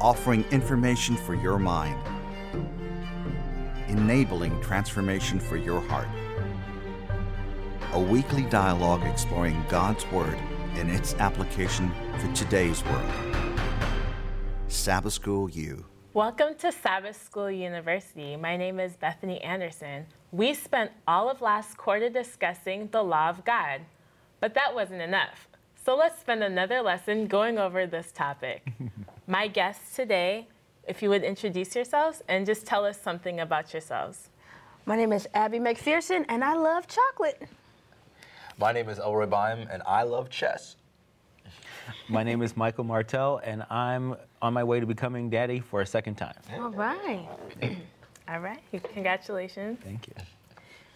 offering information for your mind, enabling transformation for your heart. A weekly dialogue exploring God's Word and its application for today's world. Sabbath School U. Welcome to Sabbath School University. My name is Bethany Anderson. We spent all of last quarter discussing the law of God, but that wasn't enough. So let's spend another lesson going over this topic. My guests today, if you would introduce yourselves and just tell us something about yourselves. My name is Abby McPherson, and I love chocolate. My name is Elroy Bym, and I love chess. My name is Michael Martell, and I'm on my way to becoming daddy for a second time. All right. All right, congratulations. Thank you.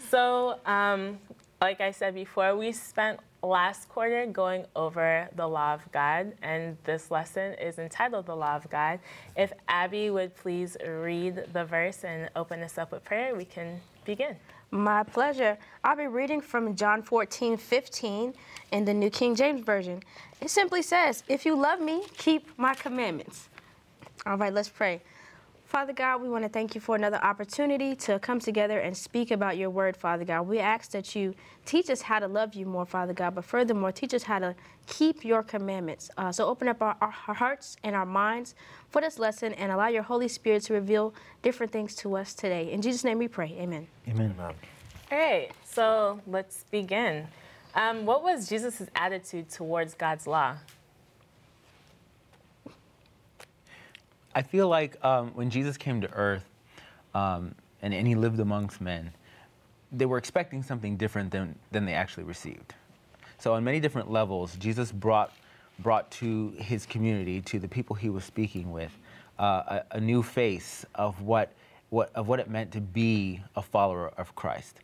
So, um, like I said before, we spent last quarter going over the law of God, and this lesson is entitled The Law of God. If Abby would please read the verse and open us up with prayer, we can begin. My pleasure. I'll be reading from John 14, 15 in the New King James Version. It simply says, If you love me, keep my commandments. All right, let's pray. Father God, we want to thank you for another opportunity to come together and speak about your word, Father God. We ask that you teach us how to love you more, Father God, but furthermore, teach us how to keep your commandments. Uh, so open up our, our hearts and our minds for this lesson and allow your Holy Spirit to reveal different things to us today. In Jesus' name we pray. Amen. Amen. All right, so let's begin. Um, what was Jesus' attitude towards God's law? I feel like um, when Jesus came to earth um, and, and he lived amongst men, they were expecting something different than, than they actually received. So, on many different levels, Jesus brought, brought to his community, to the people he was speaking with, uh, a, a, new face of what, what, of what it meant to be a follower of Christ.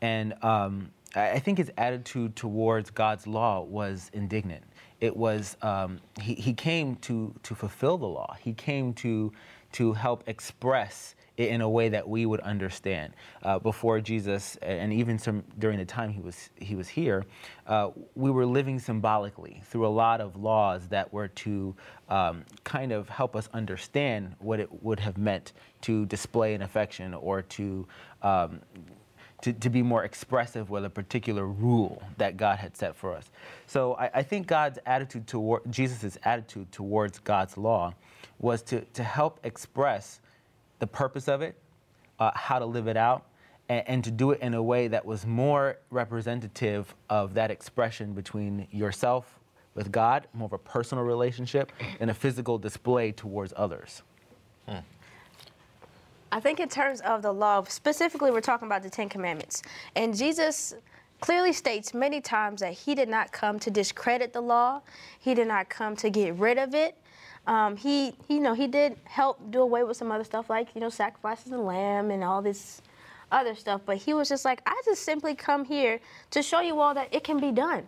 And um, I think his attitude towards God's law was indignant it was um, he, he came to to fulfill the law. He came to to help express it in a way that we would understand. Uh, before Jesus, and even some during the time he was he was here, uh, we were living symbolically through a lot of laws that were to um, kind of help us understand what it would have meant to display an affection or to um, to, to be more expressive with a particular rule that God had set for us. So I, I think God's attitude toward Jesus' attitude towards God's law was to, to help express the purpose of it, uh, how to live it out, and, and to do it in a way that was more representative of that expression between yourself with God, more of a personal relationship, and a physical display towards others. Hmm. I think in terms of the law, specifically, we're talking about the Ten Commandments. And Jesus clearly states many times that he did not come to discredit the law, he did not come to get rid of it. Um, he, you know, he did help do away with some other stuff like, you know, sacrifices and lamb and all this other stuff. But he was just like, I just simply come here to show you all that it can be done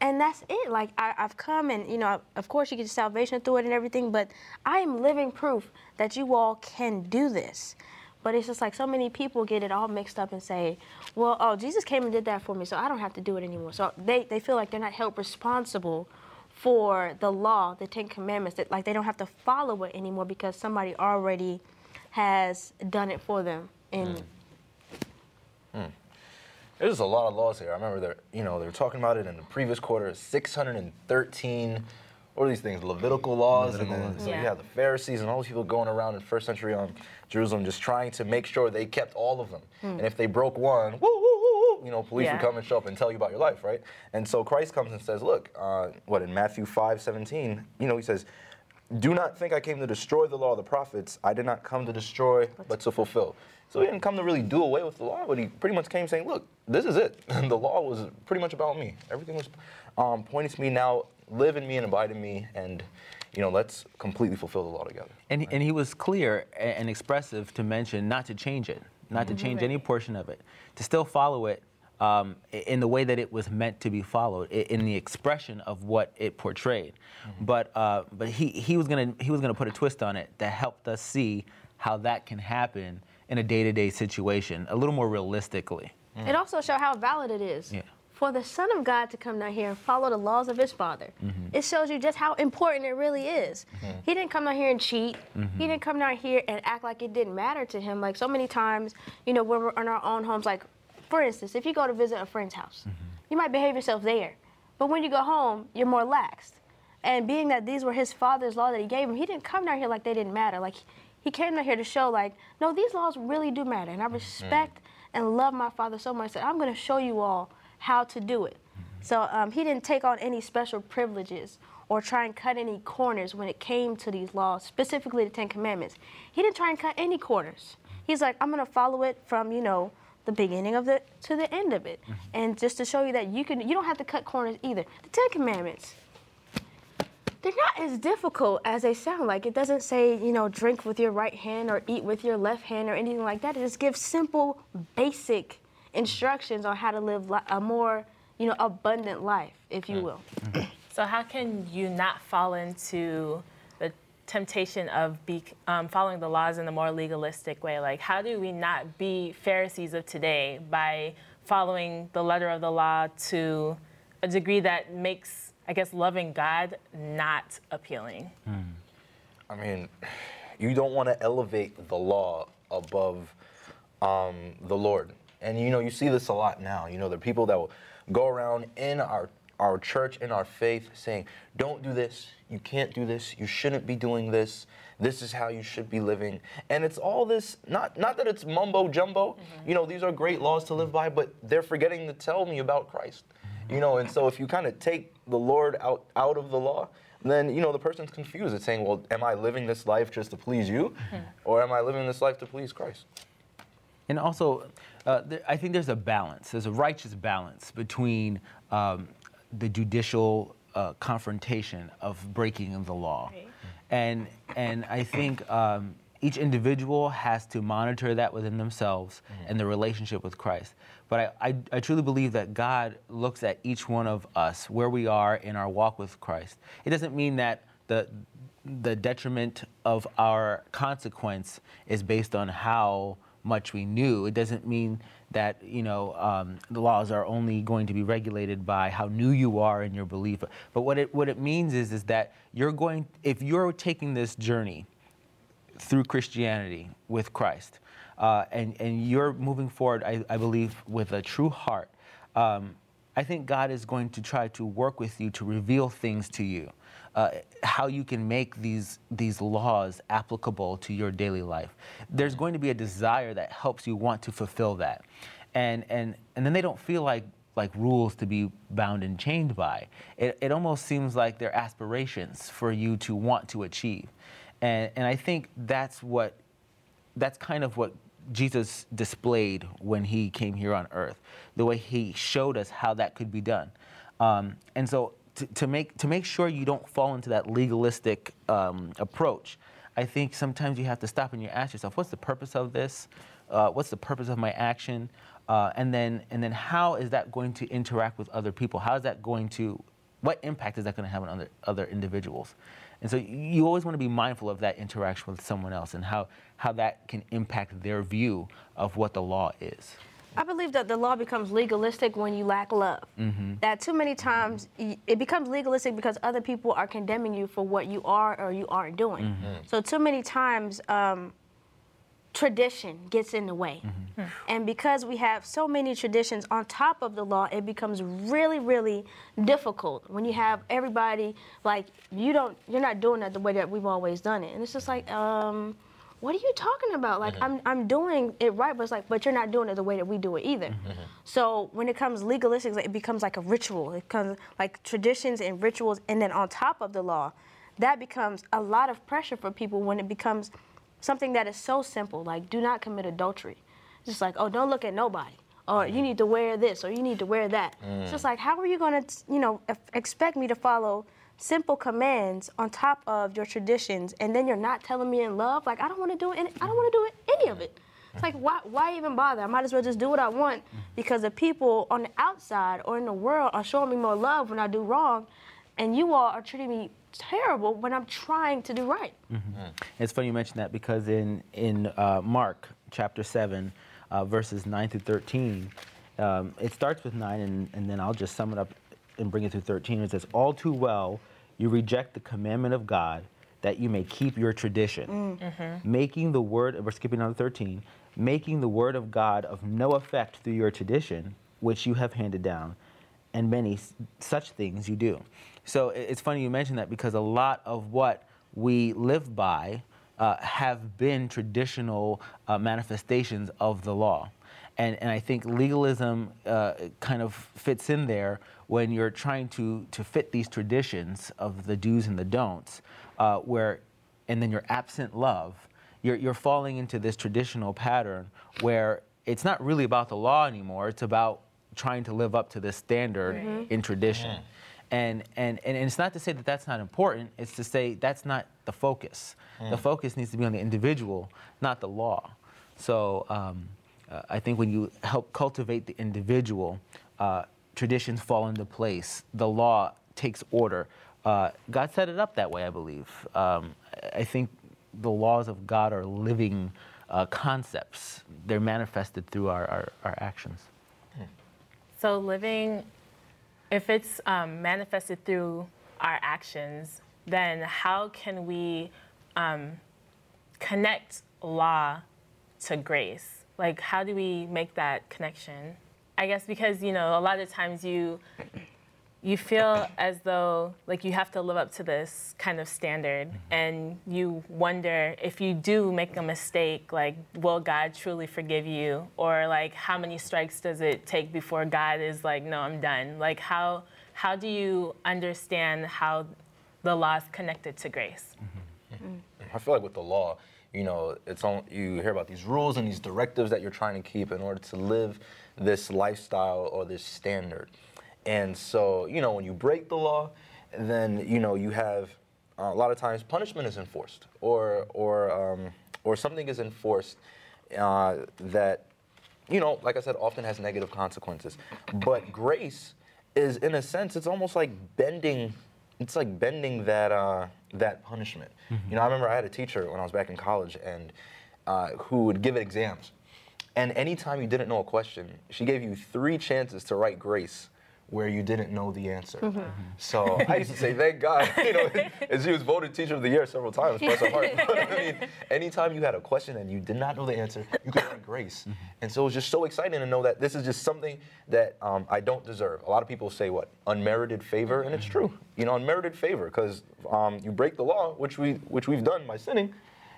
and that's it. Like I, have come, and you know, of course, you get salvation through it and everything, but I am living proof that you all can do this. But it's just like so many people get it all mixed up and say, well, oh, Jesus came and did that for me, so I don't have to do it anymore. So they, they feel like they're not held responsible for the law, the Ten Commandments, that like they don't have to follow it anymore because somebody already has done it for them. And mm. Mm. There's a lot of laws here. I remember they're, you know, they were talking about it in the previous quarter, 613 what are these things? Levitical laws, Levitical and then laws. so yeah. you have the Pharisees and all these people going around in first century on Jerusalem, just trying to make sure they kept all of them. Mm. And if they broke one, woo, woo, woo, you know, police yeah. would come and show up and tell you about your life, right? And so Christ comes and says, look, uh, what in Matthew 5, 17, you know, he says, do not think I came to destroy the law of the prophets. I did not come to destroy, but to fulfill. So he didn't come to really do away with the law, but he pretty much came saying, look, this is it. the law was pretty much about me. Everything was um, pointing to me now, live in me and abide in me, and you know, let's completely fulfill the law together. And, right? he, and he was clear and expressive to mention not to change it, not mm-hmm. to change any portion of it, to still follow it um, in the way that it was meant to be followed, in the expression of what it portrayed. Mm-hmm. But uh, but he, he was gonna he was gonna put a twist on it that helped us see how that can happen in a day-to-day situation a little more realistically. Mm. It also shows how valid it is. Yeah. for the Son of God to come down here and follow the laws of his Father, mm-hmm. it shows you just how important it really is. Mm-hmm. He didn't come down here and cheat. Mm-hmm. He didn't come down here and act like it didn't matter to him. Like so many times, you know, when we're in our own homes, like for instance, if you go to visit a friend's house, mm-hmm. you might behave yourself there. But when you go home, you're more laxed. And being that these were his father's law that he gave him, he didn't come down here like they didn't matter. Like he came down here to show, like, no, these laws really do matter. And I mm-hmm. respect and love my father so much that I'm going to show you all how to do it. So um, he didn't take on any special privileges or try and cut any corners when it came to these laws, specifically the Ten Commandments. He didn't try and cut any corners. He's like, I'm going to follow it from, you know, the beginning of it to the end of it. Mm-hmm. And just to show you that you can, you don't have to cut corners either. The Ten Commandments, they're not as difficult as they sound like. It doesn't say, you know, drink with your right hand or eat with your left hand or anything like that. It just gives simple, basic instructions on how to live a more, you know, abundant life, if you will. So how can you not fall into the temptation of be, um, following the laws in a more legalistic way? Like, how do we not be Pharisees of today by following the letter of the law to a degree that makes, I guess, loving God not appealing? Hmm. I mean, you don't want to elevate the law above um, the Lord. And you know, you see this a lot now. You know, there are people that will go around in our our church, in our faith, saying, "Don't do this. You can't do this. You shouldn't be doing this. This is how you should be living." And it's all this. Not not that it's mumbo jumbo. Mm-hmm. You know, these are great laws to live by, but they're forgetting to tell me about Christ. You know, and so if you kind of take the Lord out out of the law, then you know the person's confused. It's saying, "Well, am I living this life just to please you, mm-hmm. or am I living this life to please Christ?" And also, uh, there, I think there's a balance. There's a righteous balance between um, the judicial uh, confrontation of breaking the law, right. and and I think um, each individual has to monitor that within themselves mm-hmm. and their relationship with Christ. But I, I, I, truly believe that God looks at each one of us where we are in our walk with Christ. It doesn't mean that the the detriment of our consequence is based on how much we knew. It doesn't mean that you know um, the laws are only going to be regulated by how new you are in your belief. But what it what it means is is that you're going if you're taking this journey through Christianity with Christ, uh, and and you're moving forward, I, I believe, with a true heart. Um, I think God is going to try to work with you to reveal things to you uh, how you can make these these laws applicable to your daily life. There's going to be a desire that helps you want to fulfill that, and and and then they don't feel like like rules to be bound and chained by. It, it almost seems like they're aspirations for you to want to achieve, and and I think that's what that's kind of what Jesus displayed when he came here on earth, the way he showed us how that could be done. Um, and so to, to, make to make sure you don't fall into that legalistic um, approach, I think sometimes you have to stop and you ask yourself, what's the purpose of this? Uh, what's the purpose of my action? Uh, and then and then how is that going to interact with other people? How is that going to what impact is that going to have on other other individuals? And so you always want to be mindful of that interaction with someone else and how, how that can impact their view of what the law is. I believe that the law becomes legalistic when you lack love. Mm-hmm. That too many times it becomes legalistic because other people are condemning you for what you are or you aren't doing. Mm-hmm. So too many times um, tradition gets in the way. Mm-hmm. Hmm. And because we have so many traditions on top of the law, it becomes really, really difficult when you have everybody like you don't, you're not doing it the way that we've always done it. And it's just like, um, what are you talking about? Like, mm-hmm. I'm, I'm doing it right, but it's like, but you're not doing it the way that we do it either. Mm-hmm. So when it comes legalistic, it becomes like a ritual. It becomes like traditions and rituals, and then on top of the law, that becomes a lot of pressure for people when it becomes something that is so simple, like do not commit adultery. It's just like, oh, don't look at nobody. Or you need to wear this, or you need to wear that. Mm. It's just like, how are you gonna, you know, expect me to follow simple commands on top of your traditions, and then you're not telling me in love. Like I don't want to do it. I don't want to do it, any of it. It's like why, why even bother? I might as well just do what I want because the people on the outside or in the world are showing me more love when I do wrong, and you all are treating me terrible when I'm trying to do right. Mm-hmm. It's funny you mention that because in in uh, Mark chapter seven, uh, verses nine through thirteen, Um, it starts with 9, and, and then I'll just sum it up and bring it through 13. It says, All too well, you reject the commandment of God that you may keep your tradition, making the word, we're skipping on 13, making the word of God of no effect through your tradition, which you have handed down, and many s- such things you do. So it's funny you mention that because a lot of what we live by uh, have been traditional uh, manifestations of the law. And, and I think legalism uh, kind of fits in there when you're trying to, to fit these traditions of the do's and the don'ts, uh, where, and then you're absent love, you're, you're falling into this traditional pattern where it's not really about the law anymore, it's about trying to live up to this standard in tradition. And, and, and it's not to say that that's not important, it's to say that's not the focus. The focus needs to be on the individual, not the law. So um, uh, I think when you help cultivate the individual, uh, traditions fall into place. The law takes order. Uh, God set it up that way, I believe. Um, I I think the laws of God are living uh, concepts. They're manifested through our, our, our actions. So living, if it's um, manifested through our actions, then how can we um, connect law to grace? Like, how do we make that connection? I guess because you know a lot of times you you feel as though like you have to live up to this kind of standard mm-hmm. and you wonder if you do make a mistake like will god truly forgive you? Or like how many strikes does it take before god is like no i'm done. Like how how do you understand how the law is connected to grace? Mm-hmm. Mm. I feel like with the law, you know, it's on. You hear about these rules and these directives that you're trying to keep in order to live this lifestyle or this standard. And so, you know, when you break the law, then you know you have uh, a lot of times punishment is enforced, or or um, or something is enforced uh, that you know, like I said, often has negative consequences. But grace is, in a sense, it's almost like bending. It's like bending that uh, that punishment. You know, I remember I had a teacher when I was back in college, and uh, who would give exams. And anytime you didn't know a question, she gave you three chances to write grace where you didn't know the answer. So I used to say, thank God, you know, and she was voted teacher of the year several times, bless her heart. But I mean, anytime you had a question and you did not know the answer, you could write grace. And so it was just so exciting to know that this is just something that um, I don't deserve. A lot of people say what? Unmerited favor, and it's true. You know, unmerited favor, because um, you break the law, which we which we've done by sinning,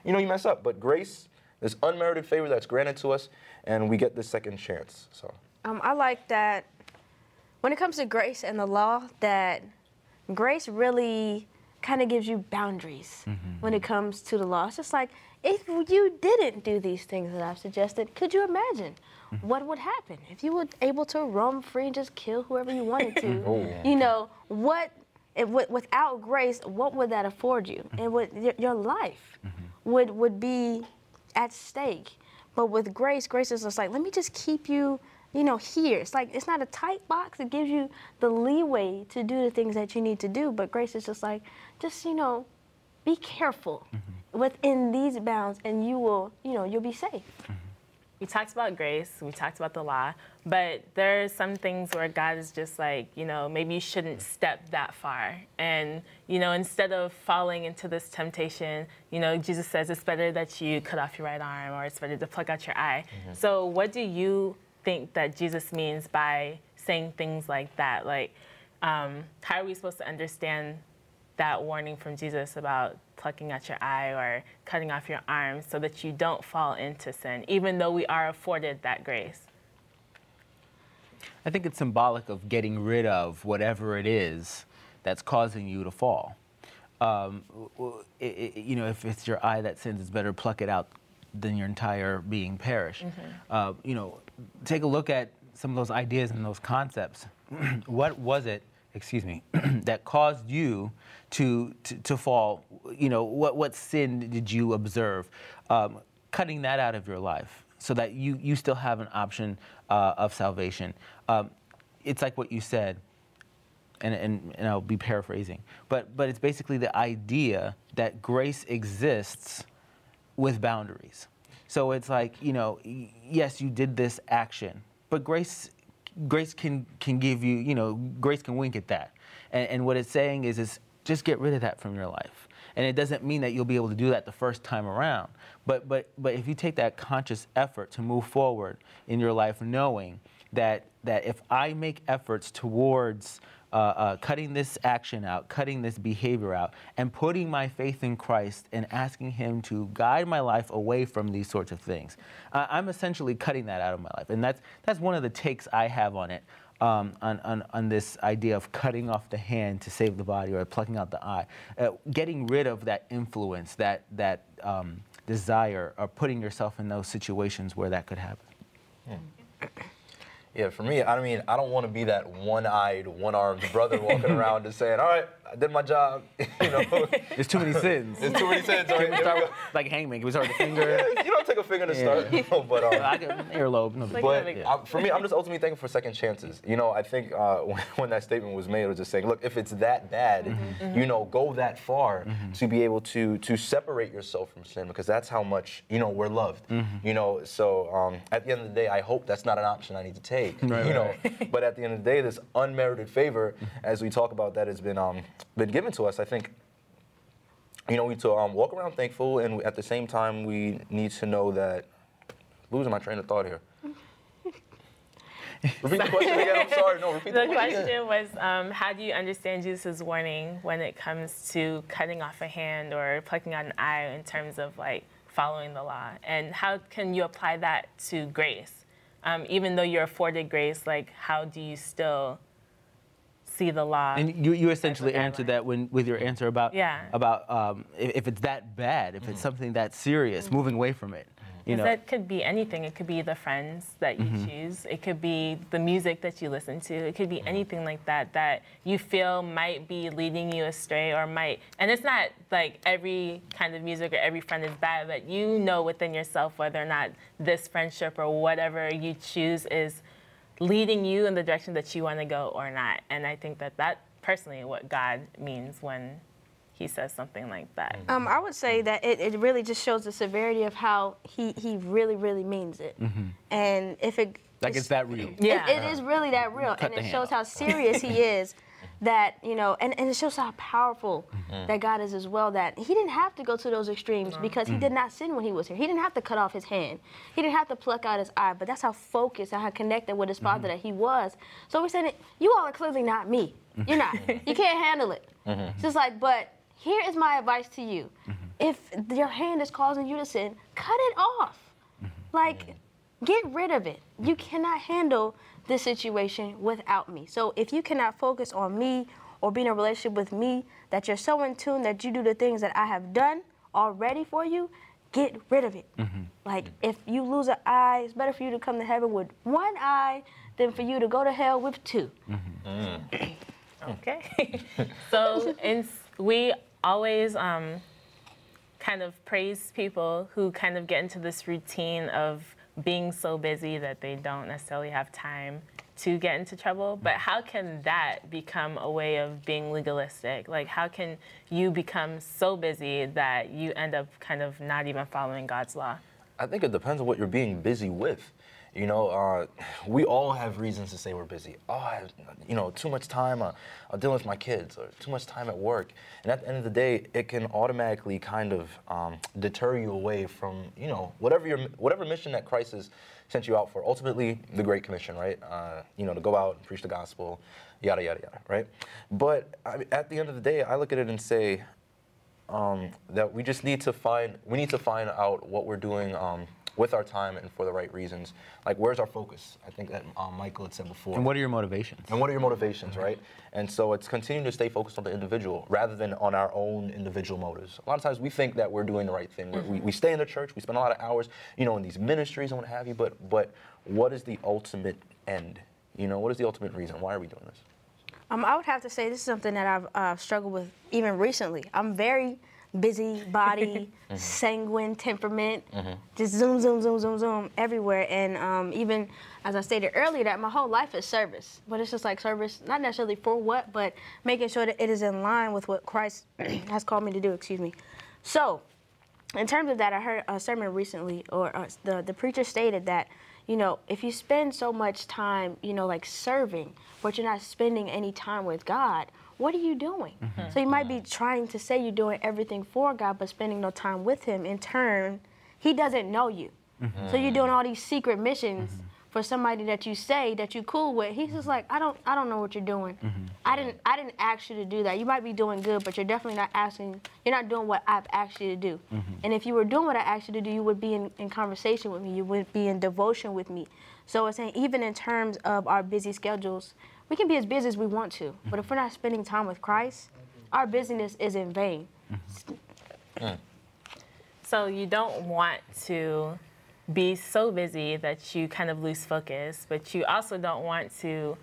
you know, you mess up. But grace, this unmerited favor that's granted to us, and we get this second chance. So Um, I like that when it comes to grace and the law, that grace really kind of gives you boundaries mm-hmm. when it comes to the law. It's just like, if you didn't do these things that I've suggested, could you imagine mm-hmm. what would happen if you were able to roam free and just kill whoever you wanted to? Oh, you know, what, it, wi- without grace, what would that afford you? Mm-hmm. And would, your, your life would, would be at stake. But with grace, grace is just like, let me just keep you, you know, here. It's like, it's not a tight box. It gives you the leeway to do the things that you need to do. But grace is just like, just, you know, be careful mm-hmm. within these bounds and you will, you know, you'll be safe. Mm-hmm. we talked about grace, we talked about the law, but there are some things where God is just like, you know, maybe you shouldn't step that far. And, you know, instead of falling into this temptation, you know, Jesus says it's better that you cut off your right arm or it's better to pluck out your eye. Mm-hmm. So, what do you think that Jesus means by saying things like that? Like, um, how are we supposed to understand that warning from Jesus about plucking out your eye or cutting off your arm so that you don't fall into sin, even though we are afforded that grace. I think it's symbolic of getting rid of whatever it is that's causing you to fall. Um, w- w- i- i- you know, if it's your eye that sins, it's better pluck it out than your entire being perish. Uh, you know, take a look at some of those ideas and those concepts. what was it, excuse me, that caused you to, to, to fall? You know, what, what sin did you observe? Um, cutting that out of your life so that you, you still have an option uh, of salvation. Um, it's like what you said, and, and, and I'll be paraphrasing, but, but it's basically the idea that grace exists with boundaries. So it's like, you know, yes, you did this action, but grace grace can can give you, you know, grace can wink at that. And, and what it's saying is, is just get rid of that from your life. And it doesn't mean that you'll be able to do that the first time around. But but but if you take that conscious effort to move forward in your life, knowing that that if I make efforts towards uh, uh, cutting this action out, cutting this behavior out, and putting my faith in Christ and asking Him to guide my life away from these sorts of things. Uh, I'm essentially cutting that out of my life, and that's that's one of the takes I have on it. Um, on, on, on, this idea of cutting off the hand to save the body or plucking out the eye, uh, getting rid of that influence, that, that um, desire, or putting yourself in those situations where that could happen. Hmm. Yeah, for me, I mean, I don't want to be that one-eyed, one-armed brother walking around just saying, "All right, I did my job." you know, there's too many sins. There's too many sins. Can we start with, like hangman? Can we start with the finger? you don't take a finger to start, yeah. no, but um, I can earlobe. No, but yeah. I, for me, I'm just ultimately thankful for second chances. You know, I think uh, when, when, that statement was made, it was just saying, "Look, if it's that bad. Mm-hmm. you know, go that far mm-hmm. to be able to to separate yourself from sin, because that's how much you know we're loved. Mm-hmm. You know, so um, at the end of the day, I hope that's not an option I need to take. Right, you know. Right. but at the end of the day, this unmerited favor, as we talk about that, has been um, been given to us. I think you know, we to um, walk around thankful, and at the same time, we need to know that. Losing my train of thought here. repeat the question again. I'm sorry. No, repeat the, the question was, um, how do you understand Jesus' warning when it comes to cutting off a hand or plucking out an eye in terms of like following the law, and how can you apply that to grace? Um, even though you're afforded grace, like how do you still see the law? And you, you essentially answered that when with your answer about yeah. about um, if, if, it's that bad, if mm-hmm. it's something that serious, mm-hmm. moving away from it. You know. that could be anything. It could be the friends that you mm-hmm. choose. It could be the music that you listen to. It could be mm-hmm. anything like that that you feel might be leading you astray or might. And it's not like every kind of music or every friend is bad, but you know within yourself whether or not this friendship or whatever you choose is leading you in the direction that you want to go or not. And I think that that personally what God means when he says something like that. Um, I would say that it, it really just shows the severity of how he, he really, really means it. Mm-hmm. And if it. Like it's, it's that real. Yeah. It, it is really that real. Cut and it shows off. how serious he is that, you know, and, and it shows how powerful mm-hmm. that God is as well. That he didn't have to go to those extremes mm-hmm. because he did not sin when he was here. He didn't have to cut off his hand, he didn't have to pluck out his eye, but that's how focused and how connected with his father mm-hmm. that he was. So we're saying, you all are clearly not me. You're not. you can't handle it. Mm-hmm. Just like, but here is my advice to you. Mm-hmm. If your hand is causing you to sin, cut it off. Mm-hmm. Like, get rid of it. You cannot handle this situation without me. So if you cannot focus on me or be in a relationship with me, that you're so in tune that you do the things that I have done already for you, get rid of it. Mm-hmm. Like, if you lose an eye, it's better for you to come to heaven with one eye than for you to go to hell with 2 mm-hmm. okay. so, in, we always um, kind of praise people who kind of get into this routine of being so busy that they don't necessarily have time to get into trouble. But how can that become a way of being legalistic? Like, how can you become so busy that you end up kind of not even following God's law? I think it depends on what you're being busy with. You know, uh, we all have reasons to say we're busy. Oh, I have, you know, too much time uh, dealing with my kids, or too much time at work. And at the end of the day, it can automatically kind of um, deter you away from, you know, whatever your whatever mission that Christ has sent you out for. Ultimately, the Great Commission, right? Uh, you know, to go out and preach the gospel, yada yada yada, right? But I, at the end of the day, I look at it and say um, that we just need to find we need to find out what we're doing. Um, with our time and for the right reasons. Like, where's our focus? I think that um, Michael had said before. And what are your motivations? And what are your motivations, right? And so it's continuing to stay focused on the individual rather than on our own individual motives. A lot of times we think that we're doing the right thing. Mm-hmm. We, we stay in the church, we spend a lot of hours, you know, in these ministries and what have you, but, but what is the ultimate end? You know, what is the ultimate reason? Why are we doing this? Um, I would have to say this is something that I've uh, struggled with even recently. I'm very busy body, mm-hmm. sanguine temperament, mm-hmm. just zoom, zoom, zoom, zoom, zoom everywhere. And um, even as I stated earlier, that my whole life is service. But it's just like service, not necessarily for what, but making sure that it is in line with what Christ has called me to do. Excuse me. So, in terms of that, I heard a sermon recently, or uh, the the preacher stated that you know, if you spend so much time, you know, like serving, but you're not spending any time with God, what are you doing? Mm-hmm. So you might be trying to say you're doing everything for God, but spending no time with Him. In turn, He doesn't know you. Mm-hmm. So you're doing all these secret missions mm-hmm for somebody that you say that you cool with, he's just like, I don't, I don't know what you're doing. Mm-hmm. I didn't, I didn't ask you to do that. You might be doing good, but you're definitely not asking. You're not doing what I've asked you to do. Mm-hmm. And if you were doing what I asked you to do, you would be in, in conversation with me. You would be in devotion with me. So it's saying even in terms of our busy schedules, we can be as busy as we want to, mm-hmm. but if we're not spending time with Christ, our busyness is in vain. Mm-hmm. So you don't want to be so busy that you kind of lose focus, but you also don't want to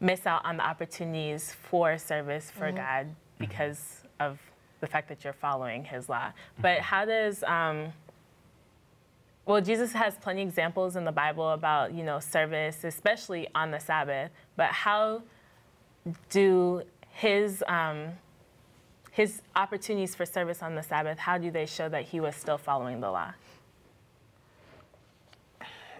miss out on the opportunities for service for mm-hmm. God because of the fact that you're following His law. But how does um, well, Jesus has plenty of examples in the Bible about you know service, especially on the Sabbath. But how do his um, his opportunities for service on the Sabbath? How do they show that he was still following the law?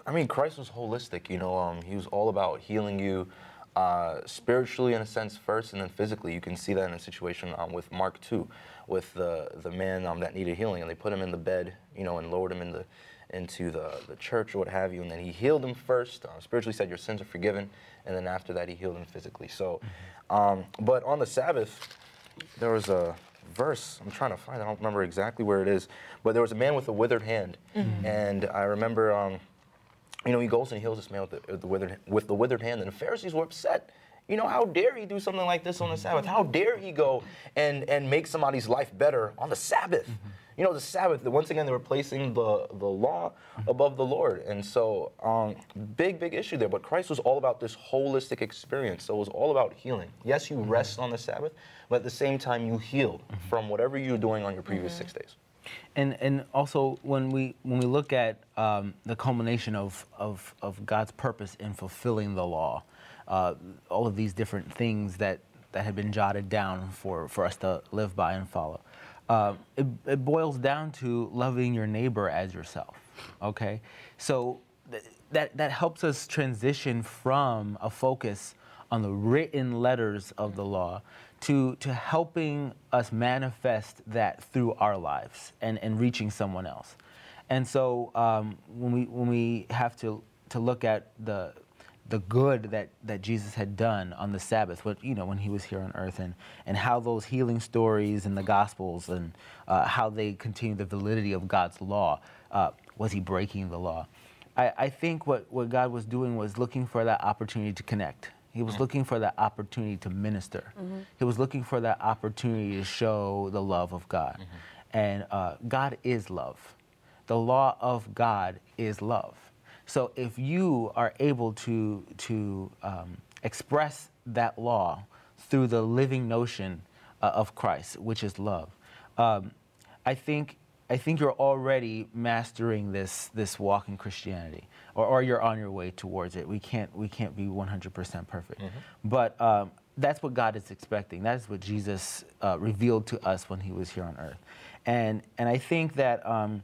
I mean, Christ was holistic. You know, um, he was all about healing you uh, spiritually in a sense first, and then physically. You can see that in a situation um, with Mark two, with the the man um, that needed healing, and they put him in the bed, you know, and lowered him in the into the, the church or what have you, and then he healed him first. Uh, spiritually said, "Your sins are forgiven," and then after that, he healed him physically. So, um, but on the Sabbath, there was a verse I'm trying to find. I don't remember exactly where it is, but there was a man with a withered hand, mm-hmm. and I remember um, you know, he goes and heals this man with the, with the, withered, with the withered hand, and the Pharisees were upset. You know, how dare he do something like this on the Sabbath? How dare he go and, and make somebody's life better on the Sabbath? Mm-hmm. You know, the Sabbath, once again, they were placing the, the law above the Lord. And so, um, big, big issue there. But Christ was all about this holistic experience. So it was all about healing. Yes, you mm-hmm. rest on the Sabbath, but at the same time, you heal from whatever you're doing on your previous mm-hmm. six days. And and also when we when we look at um, the culmination of, of of God's purpose in fulfilling the law, uh, all of these different things that that have been jotted down for for us to live by and follow, uh, it, it boils down to loving your neighbor as yourself. Okay, so th- that that helps us transition from a focus on the written letters of the law to, to helping us manifest that through our lives and, and reaching someone else. And so um, when, we, when we have to, to look at the, the good that, that Jesus had done on the Sabbath, what, you know, when he was here on earth, and, and how those healing stories in the Gospels and uh, how they continue the validity of God's law. Uh, was he breaking the law? I, I think what, what God was doing was looking for that opportunity to connect he was looking for that opportunity to minister. Mm-hmm. He was looking for that opportunity to show the love of God. Mm-hmm. And uh, God is love. The law of God is love. So if you are able to, to um, express that law through the living notion uh, of Christ, which is love, um, I think I think you're already mastering this this walk in Christianity or, or you're on your way towards it. We can't we can't be 100% perfect, mm-hmm. but um, that's what God is expecting. That is what Jesus uh, revealed to us when He was here on earth, and and I think that um,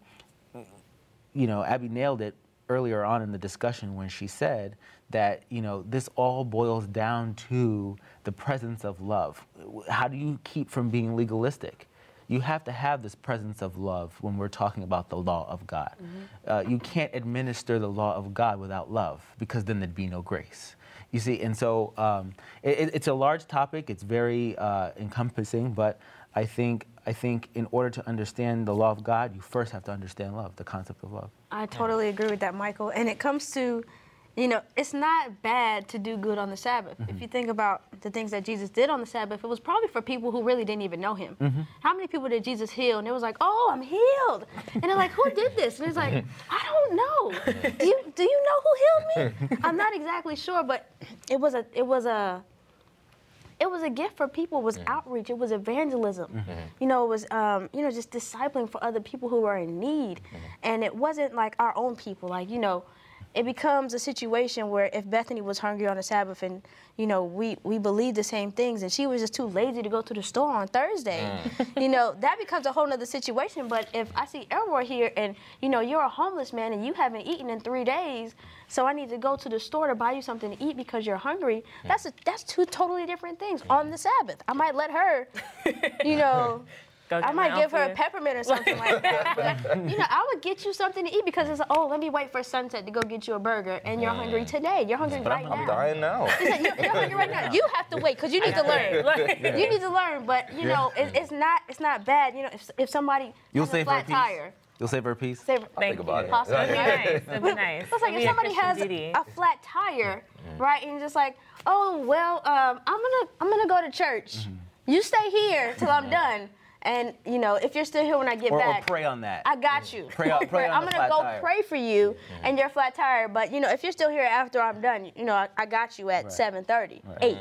you know Abby nailed it earlier on in the discussion when she said that you know this all boils down to the presence of love. How do you keep from being legalistic? You have to have this presence of love when we're talking about the law of God. Mm-hmm. Uh, you can't administer the law of God without love because then there'd be no grace. You see, and so um, it, it's a large topic. It's very uh, encompassing, but I think I think in order to understand the law of God, you first have to understand love, the concept of love. I totally agree with that, Michael. And it comes to you know, it's not bad to do good on the Sabbath. Mm-hmm. If you think about the things that Jesus did on the Sabbath, it was probably for people who really didn't even know him. Mm-hmm. How many people did Jesus heal? And it was like, oh, I'm healed. And they're like, who did this? And he's like, I don't know. Do you, do you know who healed me? I'm not exactly sure, but it was a, it was a, it was a gift for people. It was mm-hmm. outreach. It was evangelism. Mm-hmm. You know, it was um, you know just discipling for other people who were in need, mm-hmm. and it wasn't like our own people. Like you know, it becomes a situation where if Bethany was hungry on the Sabbath and you know we we believe the same things and she was just too lazy to go to the store on Thursday, Mm. you know that becomes a whole nother situation. But if I see Elroy here and you know you're a homeless man and you haven't eaten in three days, so I need to go to the store to buy you something to eat because you're hungry. Mm. That's a, that's two totally different things on the Sabbath. I might let her, you know. Go I might give her a peppermint or something like that. But, you know, I would get you something to eat because it's like, oh, let me wait for sunset to go get you a burger, and you're hungry today. You're hungry right now. I'm dying now. He said, you're, you're hungry right now. You have to wait because you need to learn. You need to learn, but you know, it, it's not it's not bad. You know, if, if somebody You'll has save a her a flat piece. tire, You'll save her a piece. say, I'll Thank think about you. it. Possibly. It'd be nice. It'd be nice. It's like It'd if be a somebody has duty. a flat tire, mm-hmm. right, and you're just like, oh well, um, I'm gonna I'm gonna go to church. Mm-hmm. You stay here till I'm mm-hmm. done, and you know if you're still here when I get Or, or back, pray on that. I got you. Pray on- pray on I'm gonna flat go tire. pray for you and your flat tire. But you know, if you're still here after I'm done, you know, I, I got you at 7:30, 8,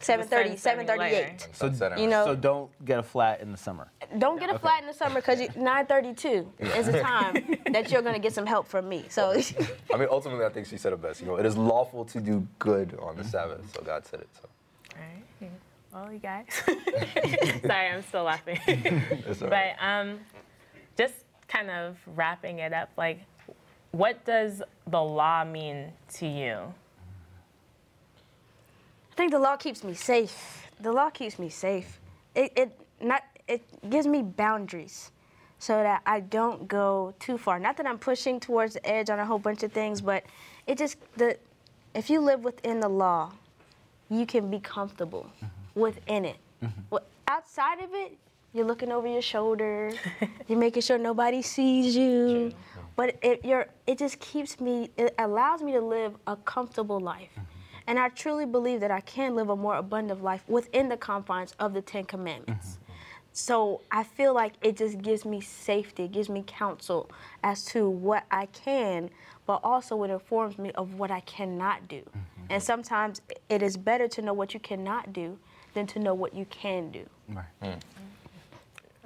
7:30, Send something 7:38. Sunset you know- so don't get a flat in the summer. Don't get a flat in the summer because 9:32 is the time that you're gonna get some help from me. So I mean, ultimately, I think she said it best. You know, it is lawful to do good on the mm-hmm. Sabbath, so God said it. So Alright. Well, you guys. Sorry, I'm still laughing. it's but right. um, just kind of wrapping it up, like, what does the law mean to you? I think the law keeps me safe. The law keeps me safe. It, it not it gives me boundaries so that I don't go too far. Not that I'm pushing towards the edge on a whole bunch of things, but it just the if you live within the law, you can be comfortable within it. Mm-hmm. Well, outside of it, you're looking over your shoulder. you're making sure nobody sees you. But it, you're, it just keeps me, it allows me to live a comfortable life. Mm-hmm. And I truly believe that I can live a more abundant life within the confines of the Ten Commandments. Mm-hmm, so I feel like it just gives me safety, it gives me counsel as to what I can, but also it informs me of what I cannot do. And sometimes it is better to know what you cannot do than to know what you can do. Right. Hmm.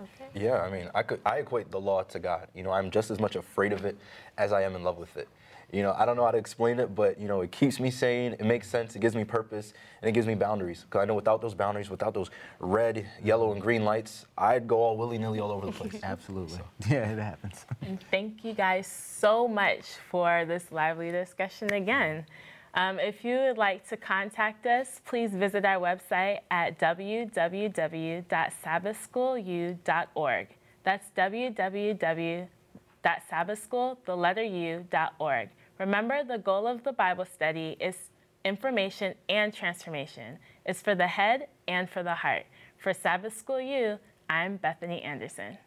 Okay. Yeah, I mean, I could I equate the law to God. You know, I'm just as much afraid of it as I am in love with it. You know, I don't know how to explain it, but you know, it keeps me sane. It makes sense. It gives me purpose, and it gives me boundaries. Because I know without those boundaries, without those red, yellow, and green lights, I'd go all willy nilly all over the place. Absolutely. Yeah, it happens. And thank you guys so much for this lively discussion again. Um, if you would like to contact us, please visit our website at www.sabbathschoolu.org. That's www.sabbathschool, the letter u.org. Remember, the goal of the Bible study is information and transformation. It's for the head and for the heart. For Sabbath School U, I'm Bethany Anderson.